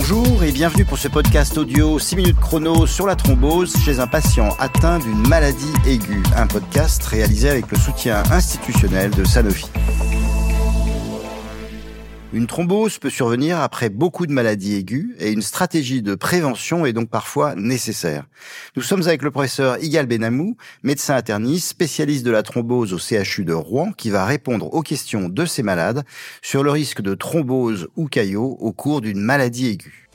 Bonjour et bienvenue pour ce podcast audio 6 minutes chrono sur la thrombose chez un patient atteint d'une maladie aiguë. Un podcast réalisé avec le soutien institutionnel de Sanofi. Une thrombose peut survenir après beaucoup de maladies aiguës et une stratégie de prévention est donc parfois nécessaire. Nous sommes avec le professeur Igal Benamou, médecin interniste, spécialiste de la thrombose au CHU de Rouen, qui va répondre aux questions de ces malades sur le risque de thrombose ou caillot au cours d'une maladie aiguë.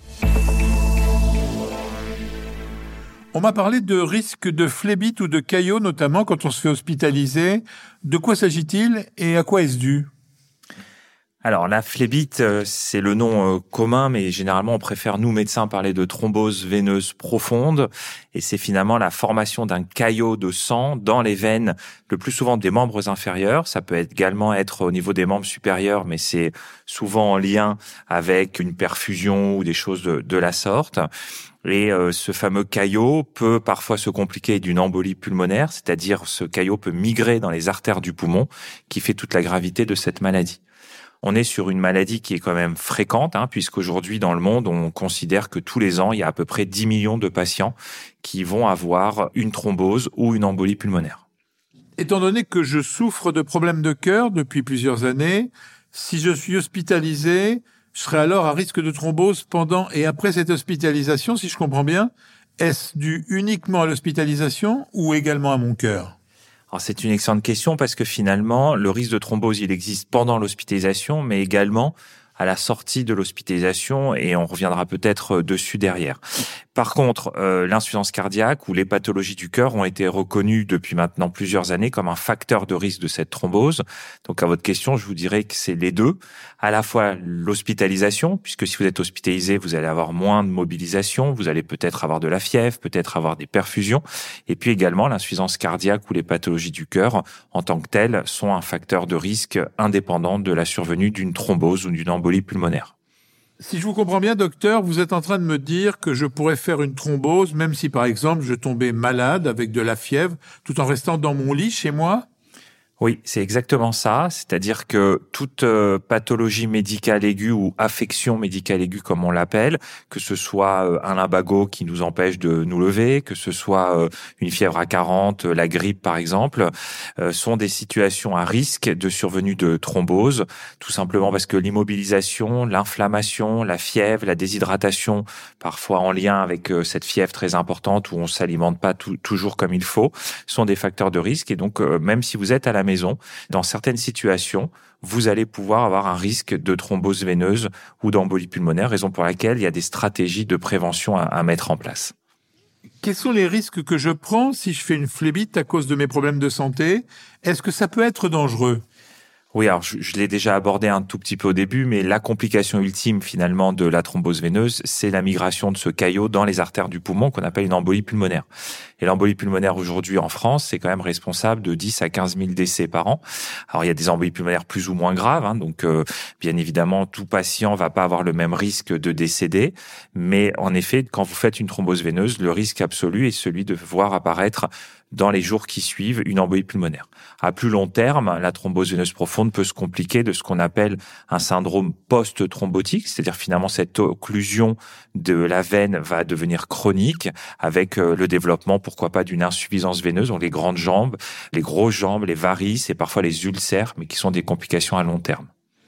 On m'a parlé de risque de phlébite ou de caillot, notamment quand on se fait hospitaliser. De quoi s'agit-il et à quoi est-ce dû? Alors la phlébite, euh, c'est le nom euh, commun, mais généralement on préfère nous médecins parler de thrombose veineuse profonde, et c'est finalement la formation d'un caillot de sang dans les veines, le plus souvent des membres inférieurs. Ça peut également être au niveau des membres supérieurs, mais c'est souvent en lien avec une perfusion ou des choses de, la sorte. Et euh, ce fameux caillot peut parfois se compliquer d'une embolie pulmonaire, c'est-à-dire ce caillot peut migrer dans les artères du poumon, qui fait toute la gravité de cette maladie on est sur une maladie qui est quand même fréquente, hein, puisqu'aujourd'hui dans le monde, on considère que tous les ans, il y a à peu près 10 millions de patients qui vont avoir une thrombose ou une embolie pulmonaire. Étant donné que je souffre de problèmes de cœur depuis plusieurs années, si je suis hospitalisé, je serai alors à risque de thrombose pendant et après cette hospitalisation, si je comprends bien. Est-ce dû uniquement à l'hospitalisation ou également à mon cœur? C'est une excellente question parce que finalement, le risque de thrombose, il existe pendant l'hospitalisation, mais également à la sortie de l'hospitalisation et on reviendra peut-être dessus derrière. Par contre, euh, l'insuffisance cardiaque ou les pathologies du cœur ont été reconnues depuis maintenant plusieurs années comme un facteur de risque de cette thrombose. Donc à votre question, je vous dirais que c'est les deux. À la fois l'hospitalisation, puisque si vous êtes hospitalisé, vous allez avoir moins de mobilisation, vous allez peut-être avoir de la fièvre, peut-être avoir des perfusions, et puis également l'insuffisance cardiaque ou les pathologies du cœur en tant que telles sont un facteur de risque indépendant de la survenue d'une thrombose ou d'une embolie pulmonaire. Si je vous comprends bien, docteur, vous êtes en train de me dire que je pourrais faire une thrombose même si, par exemple, je tombais malade avec de la fièvre tout en restant dans mon lit chez moi? Oui, c'est exactement ça. C'est-à-dire que toute euh, pathologie médicale aiguë ou affection médicale aiguë, comme on l'appelle, que ce soit euh, un lumbago qui nous empêche de nous lever, que ce soit euh, une fièvre à 40, la grippe par exemple, sont des situations à risque de survenue de thrombose, tout simplement parce que l'immobilisation, l'inflammation, la fièvre, la déshydratation, parfois en lien avec cette fièvre très importante où on s'alimente pas toujours comme il faut, sont des facteurs de risque. Et donc, même si vous êtes à la maison, dans certaines situations, vous allez pouvoir avoir un risque de thrombose veineuse ou d'embolie pulmonaire, raison pour laquelle il y a des stratégies de prévention à, mettre en place. Quels sont les risques que je prends si je fais une phlébite à cause de mes problèmes de santé? Est-ce que ça peut être dangereux? Oui, alors je, l'ai déjà abordé un tout petit peu au début, mais la complication ultime finalement de la thrombose veineuse, c'est la migration de ce caillot dans les artères du poumon qu'on appelle une embolie pulmonaire. Et l'embolie pulmonaire aujourd'hui en France, c'est quand même responsable de 10 à 15 000 décès par an. Alors il y a des embolies pulmonaires plus ou moins graves, hein, donc euh, bien évidemment tout patient va pas avoir le même risque de décéder, mais en effet quand vous faites une thrombose veineuse, le risque absolu est celui de voir apparaître dans les jours qui suivent une embolie pulmonaire. À plus long terme, la thrombose veineuse profonde peut se compliquer de ce qu'on appelle un syndrome post-thrombotique, c'est-à-dire finalement cette occlusion de la veine va devenir chronique avec euh, le développement, pourquoi pas, d'une insuffisance veineuse, donc les grandes jambes, les grosses jambes, les varices et parfois les ulcères, mais qui sont des complications à long terme.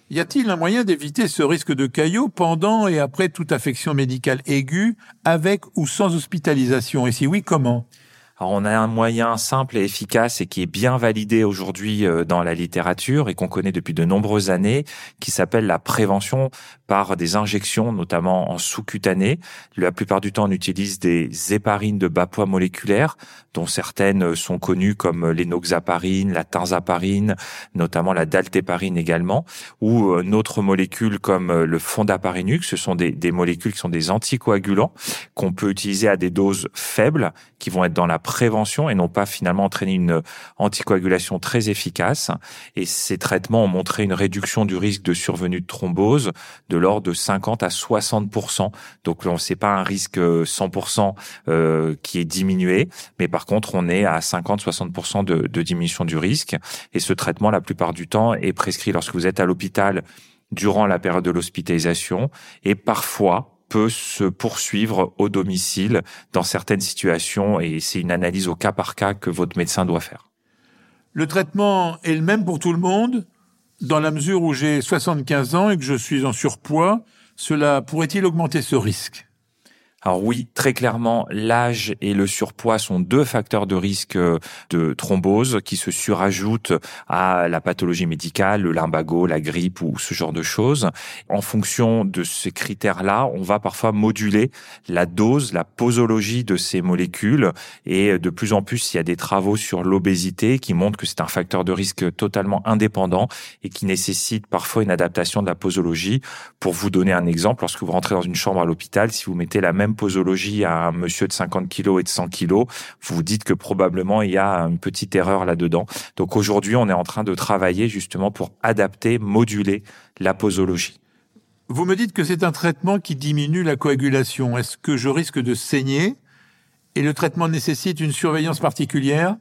Y a-t-il un moyen d'éviter ce risque de caillot pendant et après toute affection médicale aiguë, avec ou sans hospitalisation? Et si oui, comment? Alors on a un moyen simple et efficace et qui est bien validé aujourd'hui euh, dans la littérature et qu'on connaît depuis de nombreuses années, qui s'appelle la prévention par des injections, notamment en sous-cutané. La plupart du temps, on utilise des héparines de bas poids moléculaires, dont certaines sont connues comme l'énoxaparine, la tinzaparine, notamment la daltéparine également, ou euh, d'autres molécules comme euh, le fondaparinux. Ce sont des, des molécules qui sont des anticoagulants qu'on peut utiliser à des doses faibles, qui vont être dans la prévention et n'ont pas finalement entraîné une anticoagulation très efficace. Et ces traitements ont montré une réduction du risque de survenue de thrombose de l'ordre de 50 à 60 Donc on sait pas un risque 100% euh, qui est diminué, mais par contre on est à 50-60 de, de diminution du risque. Et ce traitement, la plupart du temps, est prescrit lorsque vous êtes à l'hôpital durant la période de l'hospitalisation et parfois peut se poursuivre au domicile dans certaines situations et c'est une analyse au cas par cas que votre médecin doit faire. Le traitement est le même pour tout le monde dans la mesure où j'ai 75 ans et que je suis en surpoids. Cela pourrait-il augmenter ce risque? Alors oui, très clairement, l'âge et le surpoids sont deux facteurs de risque euh, de thrombose qui se surajoutent à la pathologie médicale, le lumbago, la grippe ou ce genre de choses. En fonction de ces critères-là, on va parfois moduler la dose, la posologie de ces molécules et de plus en plus, il y a des travaux sur l'obésité qui montrent que c'est un facteur de risque totalement indépendant et qui nécessite parfois une adaptation de la posologie. Pour vous donner un exemple, lorsque vous rentrez dans une chambre à l'hôpital, si vous mettez la même posologie à un monsieur de 50 kilos et de 100 kilos, vous vous dites que probablement il y a une petite erreur là-dedans. Donc aujourd'hui, on est en train de travailler justement pour adapter, moduler la posologie. Vous me dites que c'est un traitement qui diminue la coagulation. Est-ce que je risque de saigner et le traitement nécessite une surveillance particulière?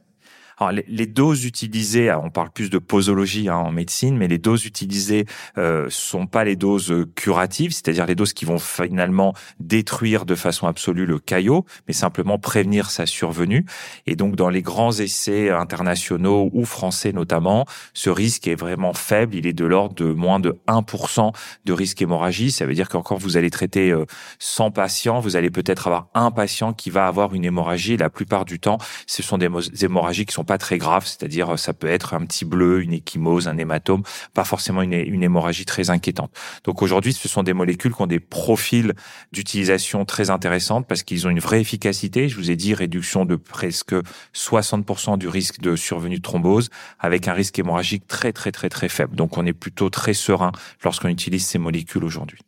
Alors, les, doses utilisées, on parle plus de posologie hein, en médecine, mais les doses utilisées euh, sont pas les doses curatives, c'est-à-dire les doses qui vont finalement détruire de façon absolue le caillot, mais simplement prévenir sa survenue. Et donc, dans les grands essais internationaux ou français notamment, ce risque est vraiment faible. Il est de l'ordre de moins de 1% de risque hémorragie. Ça veut dire qu'encore vous allez traiter 100 euh, patients, vous allez peut-être avoir un patient qui va avoir une hémorragie. la plupart du temps, ce sont des hémorragies qui sont pas très grave, c'est-à-dire ça peut être un petit bleu, une échymose, un hématome, pas forcément une, une hémorragie très inquiétante. Donc aujourd'hui, ce sont des molécules qui ont des profils d'utilisation très intéressantes parce qu'ils ont une vraie efficacité. Je vous ai dit réduction de presque 60% du risque de survenue de thrombose avec un risque hémorragique très très très très faible. Donc on est plutôt très serein lorsqu'on utilise ces molécules aujourd'hui.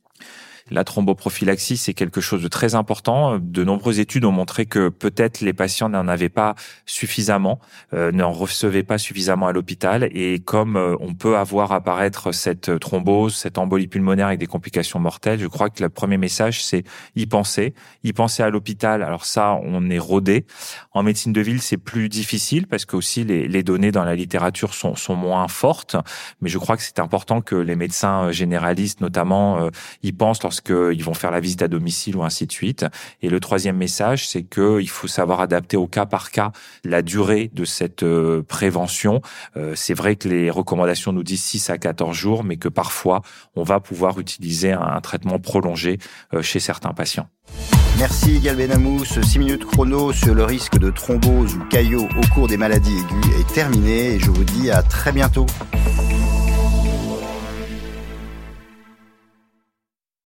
La thromboprophylaxie, c'est quelque chose de très important. De nombreuses études ont montré que peut-être les patients n'en avaient pas suffisamment, euh, n'en recevaient pas suffisamment à l'hôpital. Et comme euh, on peut avoir apparaître cette thrombose, cette embolie pulmonaire avec des complications mortelles, je crois que le premier message, c'est y penser. Y penser à l'hôpital, alors ça, on est rodé. En médecine de ville, c'est plus difficile parce que aussi les, les données dans la littérature sont, sont moins fortes. Mais je crois que c'est important que les médecins généralistes, notamment, euh, y pensent lorsque qu'ils vont faire la visite à domicile ou ainsi de suite. Et le troisième message, c'est qu'il faut savoir adapter au cas par cas la durée de cette euh, prévention. Euh, c'est vrai que les recommandations nous disent 6 à 14 jours, mais que parfois, on va pouvoir utiliser un traitement prolongé euh, chez certains patients. Merci Galbenamou. Ce 6 minutes chrono sur le risque de thrombose ou caillot au cours des maladies aiguës est terminé et je vous dis à très bientôt.